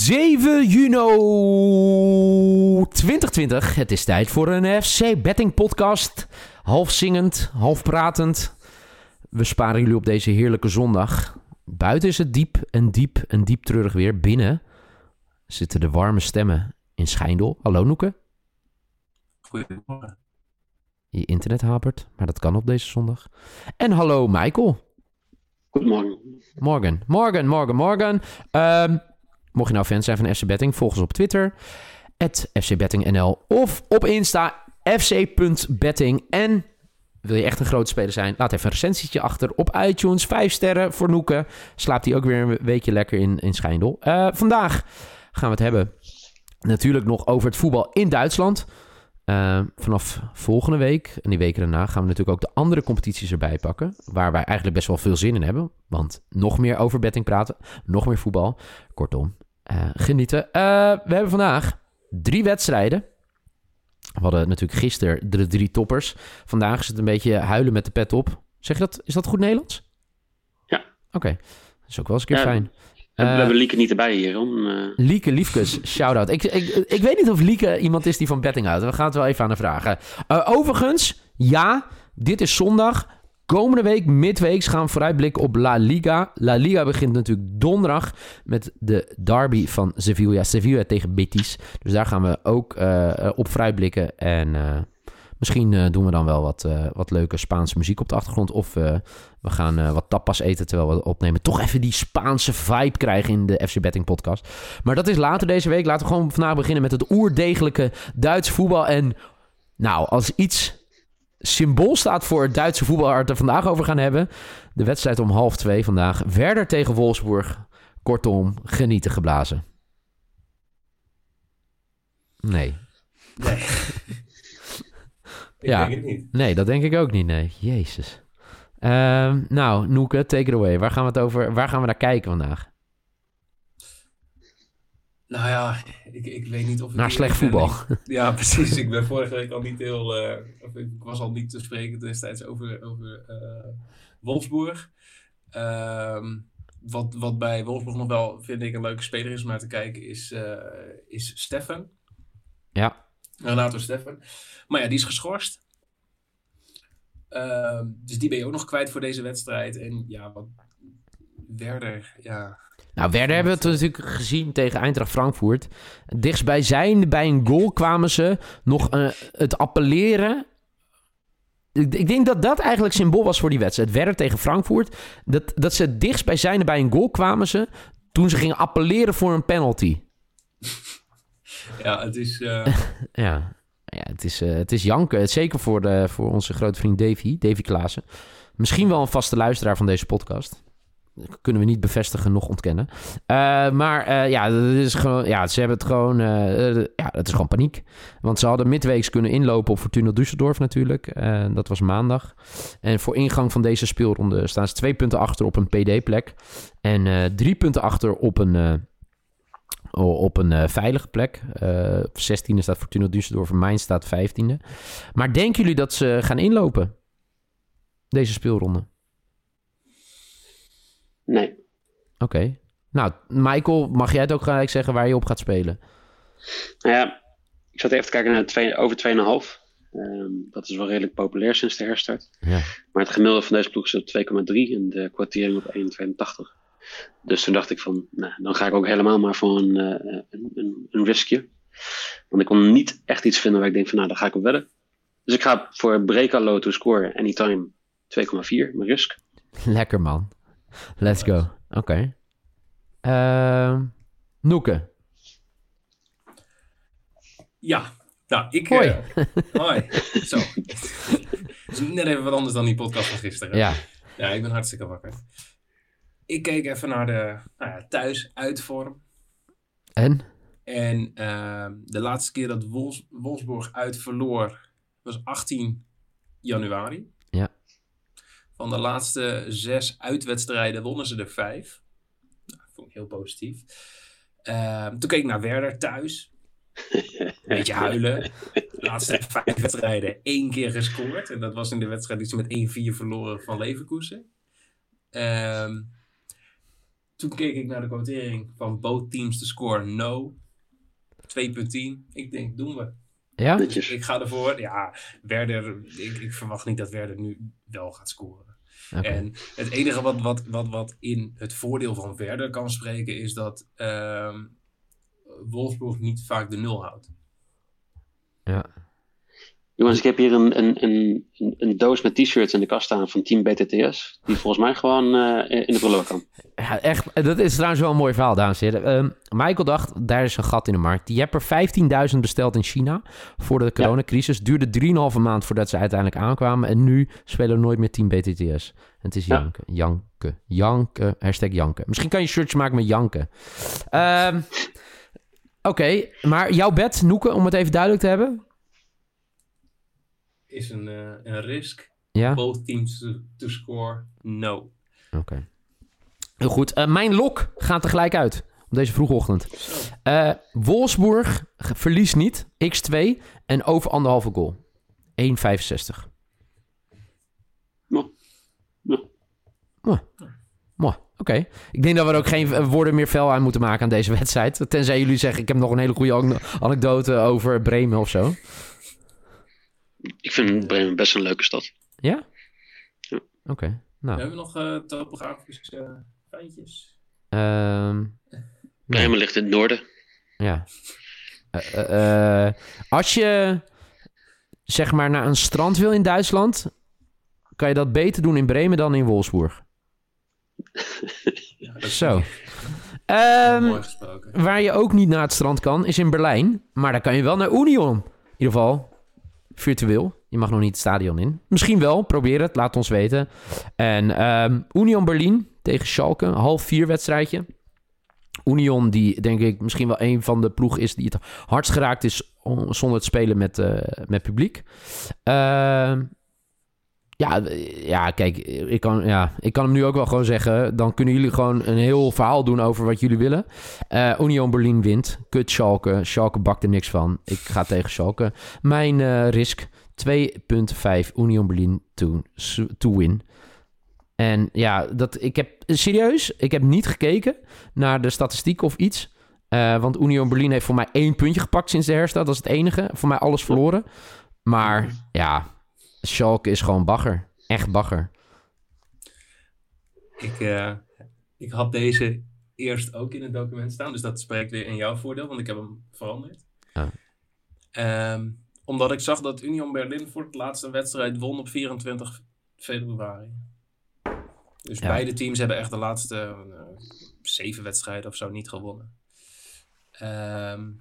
7 juni 2020. Het is tijd voor een FC Betting podcast. Half zingend, half pratend. We sparen jullie op deze heerlijke zondag. Buiten is het diep en diep en diep treurig weer. Binnen zitten de warme stemmen in Schijndel. Hallo Noeke. Goedemorgen. Je internet hapert, maar dat kan op deze zondag. En hallo Michael. Goedemorgen. Morgen, morgen, morgen, morgen. Ehm, mocht je nou fan zijn van FC Betting, volg ons op Twitter. FCBettingNL of op Insta fc.betting. En wil je echt een grote speler zijn, laat even een recensietje achter op iTunes. Vijf sterren voor Noeken. Slaapt hij ook weer een weekje lekker in, in Schijndel. Eh, vandaag gaan we het hebben natuurlijk nog over het voetbal in Duitsland. Uh, vanaf volgende week en die weken daarna gaan we natuurlijk ook de andere competities erbij pakken. Waar wij eigenlijk best wel veel zin in hebben. Want nog meer over betting praten, nog meer voetbal. Kortom, uh, genieten. Uh, we hebben vandaag drie wedstrijden. We hadden natuurlijk gisteren de drie toppers. Vandaag is het een beetje huilen met de pet op. Zeg je dat? Is dat goed Nederlands? Ja. Oké, okay. dat is ook wel eens een keer Ja, fijn. We Eh, hebben Lieke niet erbij hier. Om, eh, Lieke Liefkes, shout-out. Ik, ik, ik weet niet of Lieke iemand is die van betting houdt. We gaan het wel even aan haar vragen. Eh, overigens, ja, dit is zondag. Komende week, midweeks, gaan we vooruitblikken op La Liga. La Liga begint natuurlijk donderdag met de derby van Sevilla. Sevilla tegen Betis. Dus daar gaan we ook op vooruitblikken. En misschien eh, doen we dan wel wat, eh, wat leuke Spaanse muziek op de achtergrond. Of eh, we gaan wat tapas eten terwijl we opnemen. Toch even die Spaanse vibe krijgen in de FC Betting podcast. Maar dat is later deze week. Laten we gewoon vandaag beginnen met het oerdegelijke Duitse voetbal. En nou, als iets symbool staat voor het Duitse voetbal waar we er vandaag over gaan hebben. De wedstrijd om half twee vandaag. Werder tegen Wolfsburg. Kortom, genieten geblazen. Nee. Nee. ik Ja. denk het niet. Nee, dat denk ik ook niet. Nee, jezus. Ehm, nou, Noeke, take it away. Waar gaan we, het over, waar gaan we naar kijken vandaag? Nou ja, ik, ik weet niet of ik... Naar slecht ik ben- voetbal. Ja, precies. Ik ben vorige week al niet heel... eh, of ik was al niet te spreken destijds over, over eh, Wolfsburg. Ehm, wat, wat bij Wolfsburg nog wel, vind ik, een leuke speler is om naar te kijken, is, eh is Steffen. Ja, Renato Steffen. Maar ja, die is geschorst. Ehm, dus die ben je ook nog kwijt voor deze wedstrijd. En ja, wat... Werder, ja... Nou, Werder hebben we het natuurlijk gezien tegen Eintracht Frankfurt. Dichtstbijzijnde bij een goal kwamen ze nog eh, het appelleren. Ik, ik denk dat dat eigenlijk symbool was voor die wedstrijd. Werder tegen Frankfurt. Dat, dat ze dichtstbijzijnde bij een goal kwamen ze toen ze gingen appelleren voor een penalty. Ja, het is... eh, Ja, ja het, is, eh, het is janken. Zeker voor, de, voor onze grote vriend Davy, Davy Klaassen. Misschien wel een vaste luisteraar van deze podcast. Dat kunnen we niet bevestigen, nog ontkennen. Eh, maar eh, ja, dat is gewoon, ja, ze hebben het gewoon... eh, eh, ja, het is gewoon paniek. Want ze hadden midweeks kunnen inlopen op Fortuna Düsseldorf natuurlijk. Eh, dat was maandag. En voor ingang van deze speelronde staan ze twee punten achter op een PD-plek. En eh, drie punten achter op een... eh, op een eh, veilige plek. Eh 16e staat Fortuna Düsseldorf, Mainz staat 15e. Maar denken jullie dat ze gaan inlopen? Deze speelronde? nee. Oké. Nou, Michael, mag jij het ook gelijk zeggen waar je op gaat spelen? Nou ja, ik zat even te kijken naar twee, over 2,5. Ehm, dat is wel redelijk populair sinds de herstart. Ja. Maar het gemiddelde van deze ploeg is op 2,3 en de kwartering op 1,82. Dus toen dacht ik van, nou, dan ga ik ook helemaal maar voor een, eh, een, een, riskje. Want ik kon niet echt iets vinden waar ik denk van, nou, daar ga ik op wedden. Dus ik ga voor Brekalo to score anytime 2,4, mijn risk. Lekker man. Let's go. Oké. Ehm, Noeke. Ja, nou, ik... Hoi. eh, hoi. Zo. Het is net even wat anders dan die podcast van gisteren. Ja. Ja, ik ben hartstikke wakker. Ik keek even naar de nou ja, thuis uitvorm. En? En ehm, de laatste keer dat Wolfs Wolfsburg uit verloor was 18 januari. Ja. Van de laatste zes uitwedstrijden wonnen ze er vijf. Nou, vond ik heel positief. Ehm, toen keek ik naar Werder thuis. Een beetje huilen. De laatste vijf wedstrijden één keer gescoord. En dat was in de wedstrijd die ze met 1-4 verloren van Leverkusen. Ehm, toen keek ik naar de quotering van both teams to score no. 2.10. Ik denk, doen we. Ja? Ik ga ervoor. Ja, Werder, ik, ik verwacht niet dat Werder nu wel gaat scoren. En het enige wat, wat, wat, wat in het voordeel van Werder kan spreken is dat ehm Wolfsburg niet vaak de nul houdt. Ja. Jongens, ik heb hier een, een, een, een- doos met t-shirts in de kast staan van Team BTTS. Die volgens mij gewoon eh, in de prullenbak kan. Ja, echt, dat is trouwens wel een mooi verhaal, dames en heren. Ehm, Michael dacht, daar is een gat in de markt. Die hebben er 15.000 besteld in China voor de coronacrisis. Duurde 3,5 maand voordat ze uiteindelijk aankwamen. En nu spelen we nooit meer Team BTTS. En het is Ja. janken, janken, janken, hashtag janken. Misschien kan je shirtjes maken met janken. Ehm, Oké, maar jouw bet, Noeke, om het even duidelijk te hebben. Is een, eh, een risk. Ja? Both teams to, to score no. Oké. Heel goed. Eh, mijn lok gaat tegelijk uit. Op deze vroege ochtend. Eh Wolfsburg verliest niet. X2 en over anderhalve goal. 1,65. Nou, nou, Mooi. Oké. Ik denk dat we er ook geen woorden meer fel aan moeten maken aan deze wedstrijd. Tenzij jullie zeggen, ik heb nog een hele goede an- anekdote over Bremen of zo. Ik vind Bremen best een leuke stad. Ja? Ja. Oké. Nou. Hebben we nog eh topografische eh, feitjes? ehm, nee. Bremen ligt in het noorden. Ja. Eh, eh, eh, als je zeg maar naar een strand wil in Duitsland, kan je dat beter doen in Bremen dan in Wolfsburg. Ja, Zo. Ehm, mooi gesproken. waar je ook niet naar het strand kan, is in Berlijn. Maar daar kan je wel naar Union. In ieder geval virtueel. Je mag nog niet het stadion in. Misschien wel, probeer het, laat ons weten. En ehm, Union Berlin tegen Schalke, half vier wedstrijdje. Union, die denk ik misschien wel een van de ploegen is die het hardst geraakt is zonder het spelen met, eh, met publiek. Ehm, ja, eh, ja, kijk, ik kan, ja, ik kan hem nu ook wel gewoon zeggen. Dan kunnen jullie gewoon een heel verhaal doen over wat jullie willen. Eh, Union Berlin wint. Kut Schalke. Schalke bakt er niks van. Ik ga tegen Schalke. Mijn eh, risk 2.5 Union Berlin to, to win. En ja, dat, ik heb serieus, ik heb niet gekeken naar de statistiek of iets. Eh, want Union Berlin heeft voor mij één puntje gepakt sinds de herstart. Dat is het enige. Voor mij alles verloren. Maar ja, Schalke is gewoon bagger. Echt bagger. Ik, eh, ik had deze eerst ook in het document staan. Dus dat spreekt weer in jouw voordeel, want ik heb hem veranderd. Ah. Ehm, omdat ik zag dat Union Berlin voor het laatste wedstrijd won op 24 februari. Dus Ja. beide teams hebben echt de laatste eh, zeven wedstrijden of zo niet gewonnen. Ehm,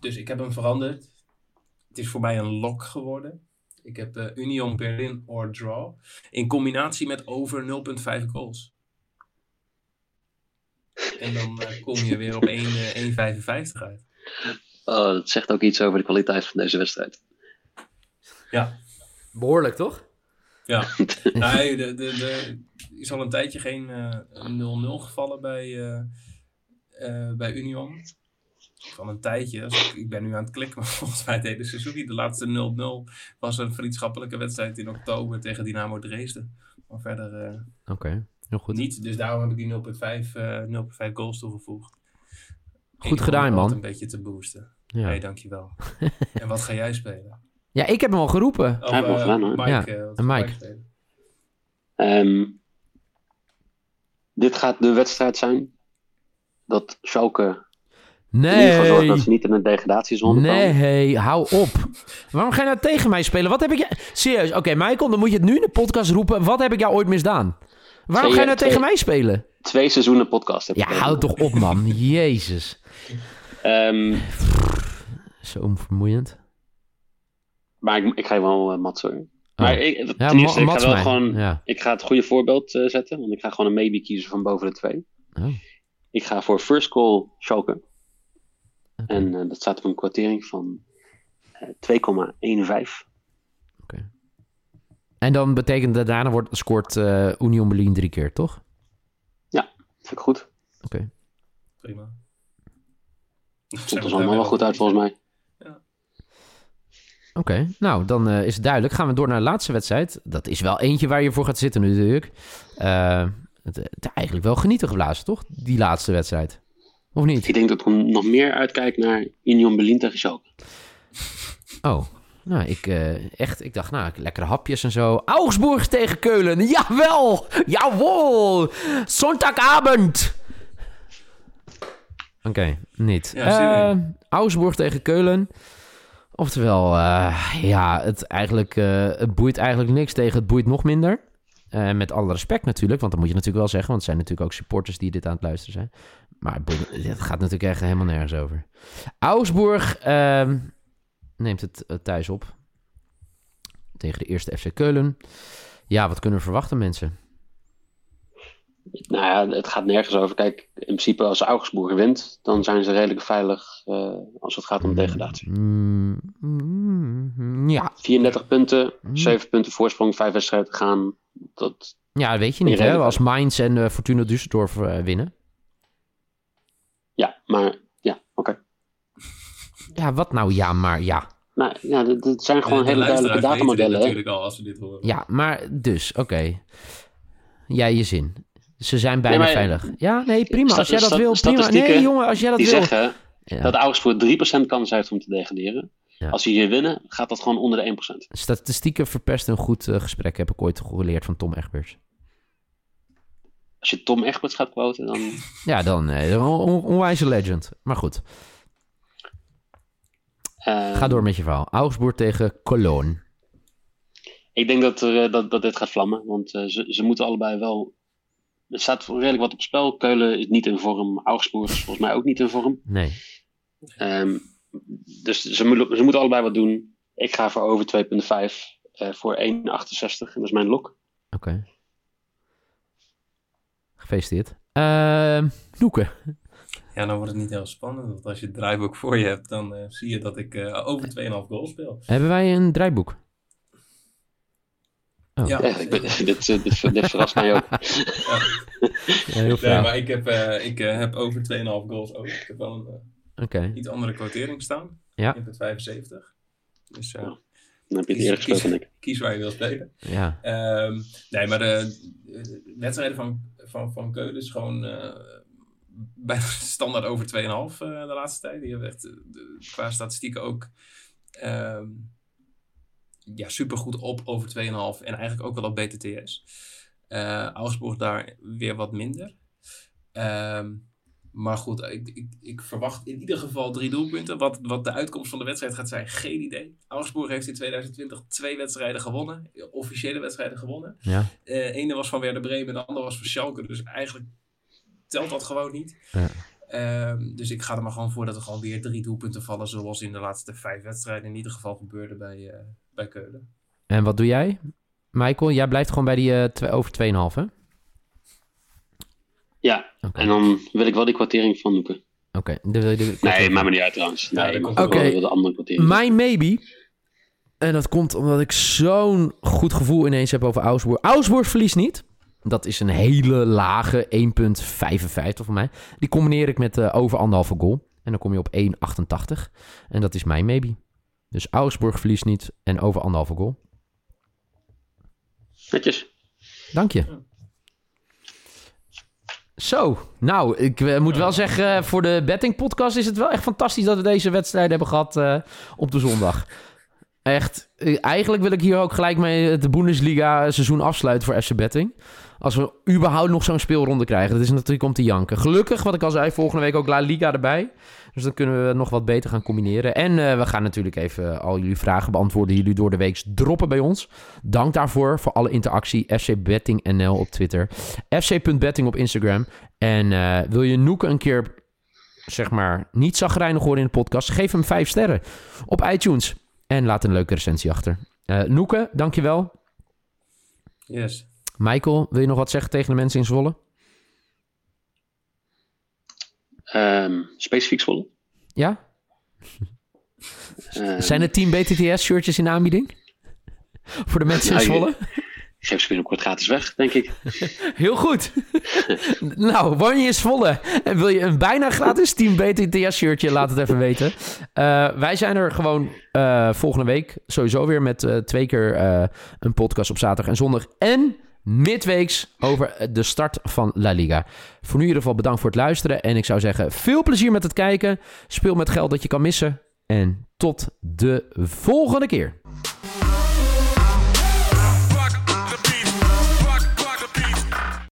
dus ik heb hem veranderd. Het is voor mij een lock geworden. Ik heb eh, Union Berlin or draw. In combinatie met over 0,5 goals. En dan eh, kom je weer op 1, eh, 1,55 uit. Oh, dat zegt ook iets over de kwaliteit van deze wedstrijd. Ja, Behoorlijk, toch? ja. Nee, de, de, de, is al een tijdje geen eh, 0-0 gevallen bij, eh, eh, bij Union. Van een tijdje. Dus ik, ik ben nu aan het klikken, maar volgens mij deden Suzuki. De laatste 0-0 was een vriendschappelijke wedstrijd in oktober tegen Dynamo Dresden. Maar verder eh, Oké, heel goed. niet. Dus daarom heb ik die 0,5 eh, 0,5 goals toegevoegd. Goed Ik gedaan, man. het Een beetje te boosten. Ja. Nee, dankjewel. en wat ga jij spelen? ja, ik heb hem al geroepen. Hij heeft al eh, gedaan, hoor. Mike, Ja, eh, en Mike. Ehm, dit gaat de wedstrijd zijn dat Schalke zorgt dat Nee. ze niet in een degradatiezone. Nee, hou op. Waarom ga je nou tegen mij spelen? Wat heb ik... je- Serieus, oké, Michael, dan moet je het nu in de podcast roepen. Wat heb ik jou ooit misdaan? Waarom Twee- ga je nou twee- tegen mij spelen? Twee seizoenen podcast heb Ja, ik houd toch op, man. Jezus. Ehm, Zo vermoeiend. maar ik, ik ga je wel uh, Mats hoor. Maar ik, ten Ja, eerste, ik ga wel mij. gewoon... Ja. Ik ga het goede voorbeeld eh, zetten, want ik ga gewoon een maybe kiezen van boven de twee. Oh. Ik ga voor first call Schalke. Oké. En eh, dat staat op een kwartering van eh 2,15. En dan betekent dat daarna wordt, scoort eh Union Berlin drie keer, toch? Vind ik goed. Oké. Prima. Ziet er allemaal wel goed uit volgens mij. Oké, nou dan eh, is het duidelijk. Gaan we door naar de laatste wedstrijd. Dat is wel eentje waar je voor gaat zitten natuurlijk. Eh, het, het eigenlijk wel genieten geblazen, toch? Die laatste wedstrijd. Of niet? Ik denk dat ik nog meer uitkijk naar Union Berlin tegen Schalke. Oh, nou ik eh, echt, ik dacht nou, lekkere hapjes en zo. Augsburg tegen Keulen, jawel, jawel, zondagavond. Oké, niet. Ja, Eh. Augsburg tegen Keulen. Oftewel, eh, ja, het, eigenlijk, eh, het boeit eigenlijk niks tegen het boeit nog minder. Eh, met alle respect natuurlijk, want dat moet je natuurlijk wel zeggen. Want het zijn natuurlijk ook supporters die dit aan het luisteren zijn. Maar het, gaat natuurlijk echt helemaal nergens over. Augsburg ehm, neemt het eh, thuis op. Tegen de eerste FC Keulen. Ja, wat kunnen we verwachten mensen? Nou ja, het gaat nergens over. Kijk, in principe als Augsburg wint, dan zijn ze redelijk veilig eh, als het gaat om degradatie. Mm, mm, ja. 34 punten, Mm. 7 punten voorsprong, 5 wedstrijden gaan. Dat, ja, dat weet je niet hè. Als Mainz en eh, Fortuna Düsseldorf winnen. Ja, maar ja, oké. Ja, wat nou ja, maar ja. Nou ja, dit, dit zijn gewoon De- de hele duidelijke datamodellen. hè. natuurlijk al als ze dit horen. Ja, maar dus, oké. Jij je zin. Ze zijn bijna Nee, maar- veilig. Ja, nee, prima. Als jij dat wil, prima. Nee, jongen, als jij dat Die wil. zeggen Ja. dat Augsburg 3% kans heeft om te degraderen. Ja. Als ze hier winnen, gaat dat gewoon onder de 1%. Statistieken verpest een goed eh, gesprek, heb ik ooit geleerd van Tom Egberts. Als je Tom Egberts gaat quoten, dan... Ja, dan eh, een on- onwijze legend. Maar goed, eh, ga door met je verhaal. Augsburg tegen Cologne. Ik denk dat, er, eh, dat, dat dit gaat vlammen, want eh, ze, ze moeten allebei wel... Er staat redelijk wat op spel. Keulen is niet in vorm. Augsburg is volgens mij ook niet in vorm. Nee. Ehm, dus ze, moeten- ze moeten allebei wat doen. Ik ga voor over 2,5 eh, voor 1,68. En dat is mijn lok. Oké. Gefeliciteerd. Ehm Noeke. Ja, dan wordt het niet heel spannend. Want als je het draaiboek voor je hebt, dan eh, zie je dat ik eh, over 2,5 goal speel. Hebben wij een draaiboek? Oh. Ja, Ja, ik ben- dit, eh, dit, dit verrast mij ook. Ja, heel Nee, maar ik heb, eh, ik, heb over 2,5 goals ook. Ik heb wel een eh, Oké. iets andere quotering staan. Ja. Ik heb het 75. Dus eh, Dan heb je het kies, eerder gespeeld kies, dan ik. kies waar je wil spelen. Ja. Ehm, nee, maar de, de wedstrijden van, van, van Keulen is gewoon eh, bijna standaard over 2,5 eh de laatste tijd. Die hebben echt eh, de- qua statistieken ook ehm ja, supergoed op over 2,5 en eigenlijk ook wel op BTTS. Eh Augsburg daar weer wat minder. Ehm, maar goed, ik, ik, ik verwacht in ieder geval drie doelpunten. Wat, wat de uitkomst van de wedstrijd gaat zijn, geen idee. Augsburg heeft in 2020 twee wedstrijden gewonnen. Officiële wedstrijden gewonnen. Ja. De ene was van Werder Bremen en de andere was van Schalke. Dus eigenlijk telt dat gewoon niet. Ja. Ehm, dus ik ga er maar gewoon voor dat er gewoon weer drie doelpunten vallen. Zoals in de laatste vijf wedstrijden in ieder geval gebeurde bij, eh, bij Keulen. En wat doe jij? Michael, jij blijft gewoon bij die twee- over 2,5 hè? Ja, Oké. en dan wil ik wel die kwartering van Noeken. Oké. Nee, maakt me niet uit trouwens. Nee, wel. wel de andere kwartering. Mijn maybe. En dat komt omdat ik zo'n goed gevoel ineens heb over Augsburg. Augsburg verliest niet. Dat is een hele lage 1,55 voor mij. Die combineer ik met eh, over anderhalve goal. En dan kom je op 1,88. En dat is mijn maybe. Dus Augsburg verliest niet en over anderhalve goal. Netjes. Dank je. Zo, nou, ik eh, moet wel zeggen, voor de betting podcast is het wel echt fantastisch dat we deze wedstrijd hebben gehad eh, op de zondag. Echt, eh, eigenlijk wil ik hier ook gelijk mee het Bundesliga seizoen afsluiten voor FC Betting. Als we überhaupt nog zo'n speelronde krijgen. Dat is natuurlijk om te janken. Gelukkig, wat ik al zei, volgende week ook La Liga erbij. Dus dan kunnen we nog wat beter gaan combineren. En eh, we gaan natuurlijk even al jullie vragen beantwoorden jullie door de week droppen bij ons. Dank daarvoor, voor alle interactie. FC Betting NL op Twitter. FC.betting op Instagram. En eh, wil je Noeke een keer, zeg maar, niet zagrijnig horen in de podcast? Geef hem vijf sterren op iTunes. En laat een leuke recensie achter. Uh, Noeke, dankjewel. Yes. Michael, wil je nog wat zeggen tegen de mensen in Zwolle? Um, specifiek Zwolle? Ja? Um, Zijn er team BTTS-shirtjes in aanbieding? Voor de mensen in nou, Zwolle? Geef ze binnenkort gratis weg, denk ik. Heel goed. nou, woon je in Zwolle en wil je een bijna gratis Team BTTS-shirtje? Laat het even weten. Uh, wij zijn er gewoon uh, volgende week sowieso weer met uh, twee keer een podcast op zaterdag en zondag. En midweeks over de start van La Liga. Voor nu in ieder geval bedankt voor het luisteren. En ik zou zeggen, veel plezier met het kijken. Speel met geld dat je kan missen. En tot de volgende keer.